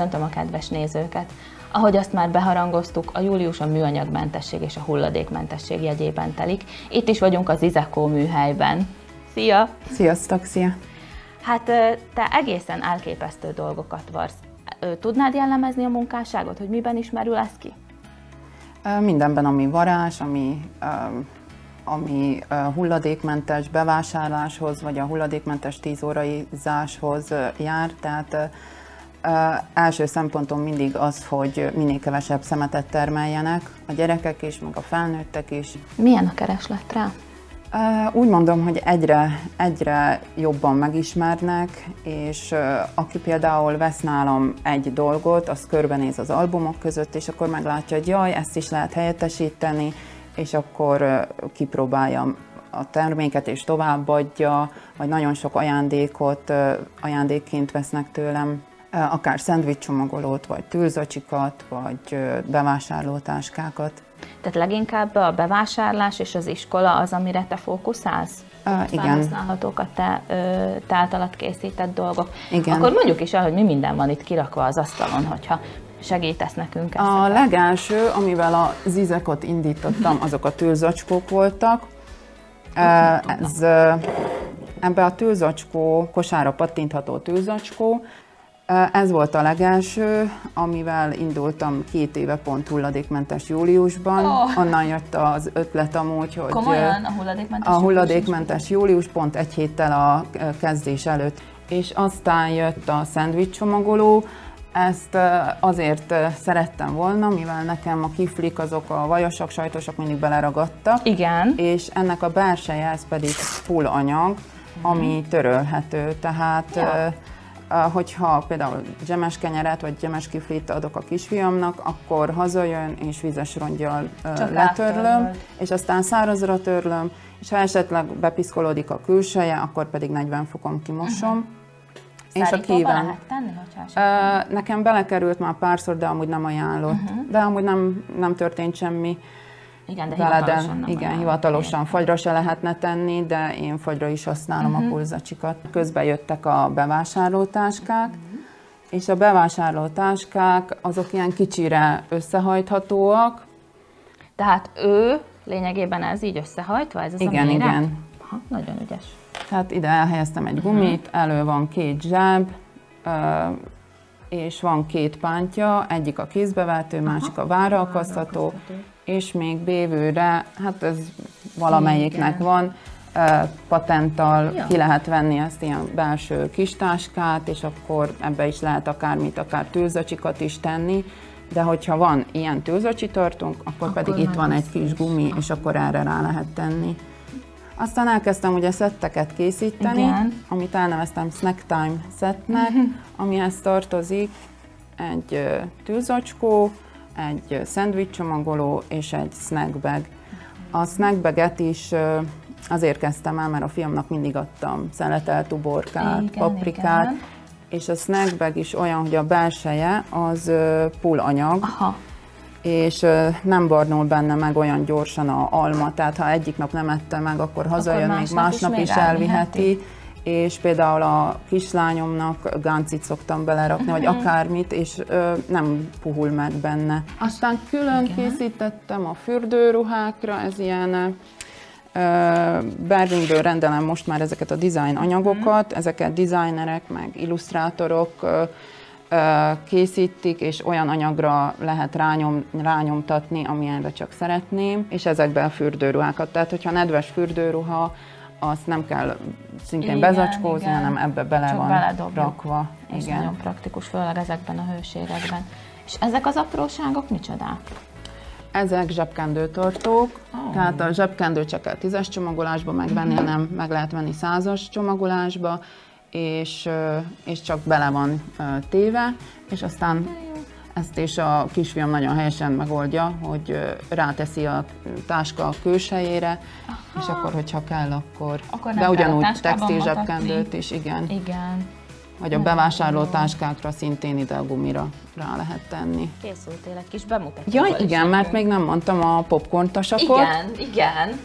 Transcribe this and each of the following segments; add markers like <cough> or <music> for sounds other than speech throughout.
Köszöntöm a kedves nézőket! Ahogy azt már beharangoztuk, a július a műanyagmentesség és a hulladékmentesség jegyében telik. Itt is vagyunk az Izekó műhelyben. Szia! Sziasztok, szia! Hát te egészen elképesztő dolgokat varsz. Tudnád jellemezni a munkásságot, hogy miben ismerül ez ki? Mindenben, ami varázs, ami, ami hulladékmentes bevásárláshoz, vagy a hulladékmentes 10 óraizáshoz jár, tehát első szempontom mindig az, hogy minél kevesebb szemetet termeljenek, a gyerekek is, meg a felnőttek is. Milyen a kereslet rá? Úgy mondom, hogy egyre, egyre jobban megismernek, és aki például vesz nálam egy dolgot, az körbenéz az albumok között, és akkor meglátja, hogy jaj, ezt is lehet helyettesíteni, és akkor kipróbálja a terméket és továbbadja, vagy nagyon sok ajándékot ajándékként vesznek tőlem, akár szendvicsomagolót, vagy tűlzacsikat, vagy bevásárlótáskákat. Tehát leginkább a bevásárlás és az iskola az, amire te fókuszálsz? Uh, igen. Felhasználhatók a te, te általad készített dolgok. Igen. Akkor mondjuk is el, hogy mi minden van itt kirakva az asztalon, hogyha segítesz nekünk ezt. A legelső, amivel a zizekot indítottam, azok a tűlzacskók voltak. Ez, ebbe a tűlzacskó, kosára pattintható tűlzacskó, ez volt a legelső, amivel indultam két éve pont hulladékmentes júliusban. Oh. Onnan jött az ötlet amúgy, hogy Komolyan, a hulladékmentes, a hulladékmentes július pont egy héttel a kezdés előtt. És aztán jött a szendvics csomagoló, ezt azért szerettem volna, mivel nekem a kiflik azok a vajosak, sajtosak mindig beleragadtak. Igen. És ennek a belseje ez pedig full anyag, ami törölhető, tehát ja hogyha például gemes kenyeret vagy gemes kiflit adok a kisfiamnak, akkor hazajön és vizes rongyal Csak letörlöm, és aztán szárazra törlöm, és ha esetleg bepiszkolódik a külseje, akkor pedig 40 fokon kimosom. Uh-huh. És a kíván. tenni, uh, Nekem belekerült már párszor, de amúgy nem ajánlott. Uh-huh. De amúgy nem, nem történt semmi. Igen, de hivatalosan nem Igen, hivatalosan fagyra se lehetne tenni, de én fagyra is használom uh-huh. a pulzacsikat. Közben jöttek a bevásárlótáskák, uh-huh. és a bevásárlótáskák azok ilyen kicsire összehajthatóak. Tehát ő lényegében ez így összehajtva, ez az igen, a Igen, Ha, nagyon ügyes. Tehát ide elhelyeztem egy gumit, uh-huh. elő van két zseb, és van két pántja, egyik a kézbevető, másik a vára akasztható, és még bévőre, hát ez valamelyiknek Igen. van, patenttal ja. ki lehet venni ezt ilyen belső kis táskát, és akkor ebbe is lehet akármit, akár tűzzacsikat is tenni, de hogyha van ilyen tűzzacsi tartunk, akkor, akkor pedig itt van egy kis gumi, és akkor erre rá lehet tenni. Aztán elkezdtem ugye szetteket készíteni, Igen. amit elneveztem Snack Time szettnek, <laughs> amihez tartozik egy tűzacskó, egy szendvics csomagoló és egy snackbag. A snackbaget is azért kezdtem el, mert a fiamnak mindig adtam szeletelt uborkát, igen, paprikát, igen. és a snackbag is olyan, hogy a belseje az pullanyag, Aha. És nem barnul benne meg olyan gyorsan a alma, tehát ha egyik nap nem ette meg, akkor hazajön, akkor még másnap is, is elviheti. elviheti és például a kislányomnak gáncit szoktam belerakni, vagy mhm. akármit, és ö, nem puhul meg benne. Aztán külön Igen. készítettem a fürdőruhákra, ez ilyen Berlinből rendelem most már ezeket a design anyagokat, uh-huh. ezeket designerek, meg illusztrátorok készítik, és olyan anyagra lehet rányom, rányomtatni, amilyenre csak szeretném, és ezekben fürdőruhákat. Tehát, hogyha nedves fürdőruha, azt nem kell szintén igen, bezacskózni, igen. hanem ebbe bele Csak van rakva. És igen. nagyon praktikus, főleg ezekben a hőségekben. És ezek az apróságok micsodák? Ezek zsebkendőtartók, oh. tehát a zsebkendő csak kell tízes csomagolásba megvenni, mm-hmm. hanem meg lehet venni százas csomagolásba, és, és csak bele van téve, és aztán ezt is a kisfiam nagyon helyesen megoldja, hogy ráteszi a táska a külsejére, Aha. és akkor, hogyha kell, akkor... akkor de ugyanúgy textil zsebkendőt is, igen. Igen. Vagy a bevásárló táskákra szintén ide a gumira rá lehet tenni. Készültél egy kis bemutató. Ja, igen, mert még nem mondtam a popcorn tasakot. Igen, igen.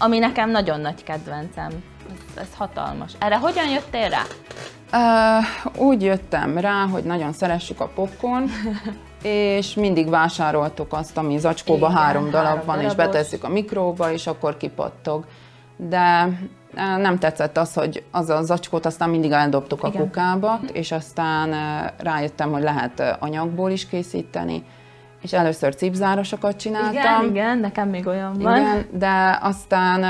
Ami nekem nagyon nagy kedvencem. Ez, ez hatalmas. Erre hogyan jöttél rá? Uh, úgy jöttem rá, hogy nagyon szeressük a popcorn, <laughs> és mindig vásároltuk azt, ami zacskóba Igen, három darab három van, darabos. és betesszük a mikróba, és akkor kipattog. De nem tetszett az, hogy az a zacskót aztán mindig eldobtuk Igen. a kukába, és aztán rájöttem, hogy lehet anyagból is készíteni, és először cipzárosokat csináltam. Igen, igen, nekem még olyan van. Igen, de aztán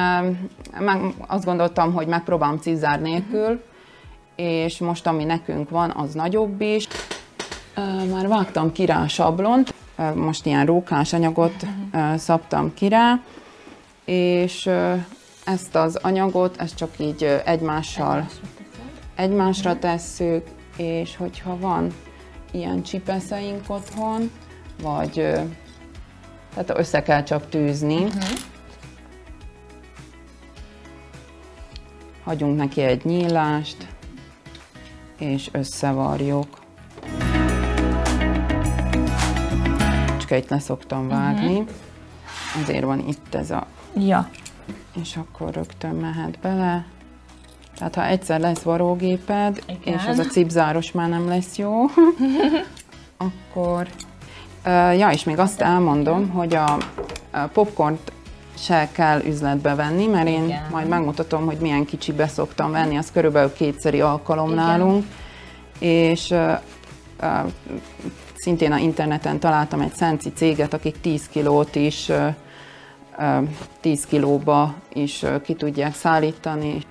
meg azt gondoltam, hogy megpróbálom cipzár nélkül, uh-huh. és most ami nekünk van, az nagyobb is. Már vágtam ki rá a sablont, most ilyen rókás anyagot uh-huh. szabtam ki rá, és ezt az anyagot, ezt csak így egymással egymásra tesszük, és hogyha van ilyen csipeszeink otthon, vagy tehát össze kell csak tűzni. Uh-huh. Hagyunk neki egy nyílást, és összevarjuk. Cskeit leszoktam vágni, uh-huh. azért van itt ez a... Ja. És akkor rögtön mehet bele. Tehát ha egyszer lesz varógéped, Igen. és az a cipzáros már nem lesz jó, <laughs> akkor Ja, és még azt elmondom, hogy a popcornt se kell üzletbe venni, mert én Igen. majd megmutatom, hogy milyen kicsibe szoktam venni, az körülbelül kétszeri alkalom Igen. nálunk, és uh, uh, szintén a interneten találtam egy szenci céget, akik 10 kilót is uh, 10 kilóba is ki tudják szállítani,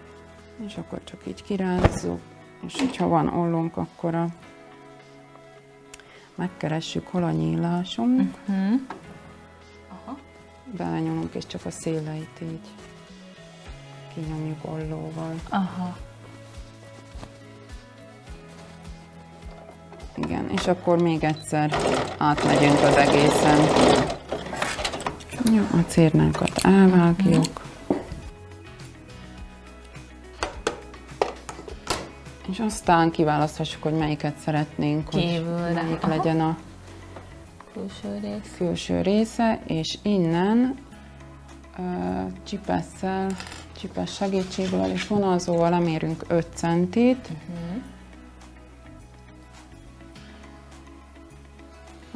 és akkor csak így kirázzuk, és hogyha van ollónk, akkor a megkeressük, hol a nyílásunk, uh-huh. Aha. belenyomunk, és csak a széleit így kinyomjuk ollóval. Aha. Igen, és akkor még egyszer átmegyünk az egészen. Jó, a cérnánkat elvágjuk. Uh-huh. És aztán kiválaszthassuk, hogy melyiket szeretnénk, Kívülre. hogy melyik Aha. legyen a külső, rész. külső része, és innen uh, csipesszel, csipes segítségével és vonalzóval lemérünk 5 centit, uh-huh.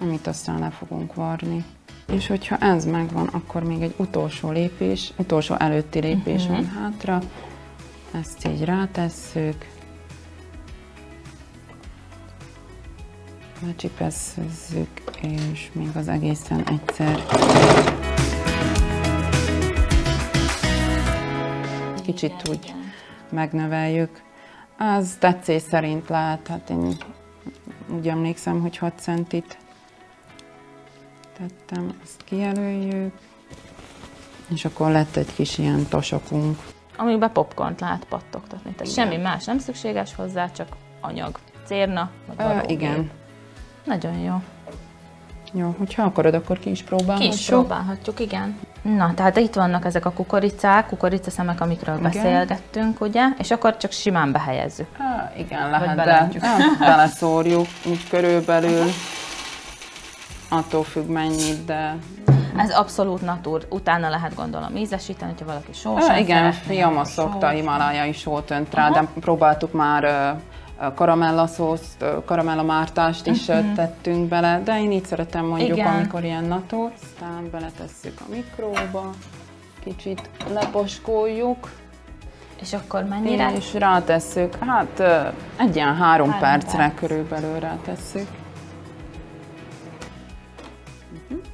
amit aztán le fogunk varni. És hogyha ez megvan, akkor még egy utolsó lépés, utolsó előtti lépés uh-huh. van hátra, ezt így rátesszük, lecsipezzük, és még az egészen egyszer kicsit úgy megnöveljük. Az tetszés szerint lehet, hát én úgy emlékszem, hogy 6 centit tettem, ezt kijelöljük, és akkor lett egy kis ilyen tosokunk. Amiben popcornt lehet pattogtatni, tehát igen. semmi más nem szükséges hozzá, csak anyag, cérna, Ö, igen. Nagyon jó. Jó, hogyha akarod, akkor ki is próbálhatjuk. Ki is próbálhatjuk, igen. Na, tehát itt vannak ezek a kukoricák, kukoricaszemek, amikről igen. beszélgettünk, ugye? És akkor csak simán behelyezzük. Há, igen, lehet, de beleszórjuk, úgy körülbelül. Attól függ mennyit, de... Ez abszolút natúr. Utána lehet gondolom ízesíteni, hogyha valaki sós. Igen, fiam szokta, is sót önt rá, de próbáltuk már karamella szószt, karamella mártást is uh-huh. tettünk bele, de én így szeretem mondjuk, Igen. amikor ilyen nató. Aztán beletesszük a mikróba, kicsit leposkoljuk. És akkor mennyire? És rátesszük, hát egy ilyen három, három percre perc. körülbelül rátesszük. Uh-huh.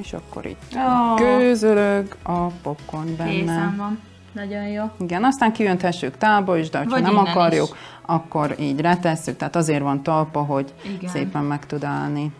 És akkor itt oh. gőzölög a popcorn benne. Készen van. Nagyon jó. Igen, aztán kiönthessük tálba is, de ha nem akarjuk, is. akkor így retesszük, tehát azért van talpa, hogy Igen. szépen meg tud állni.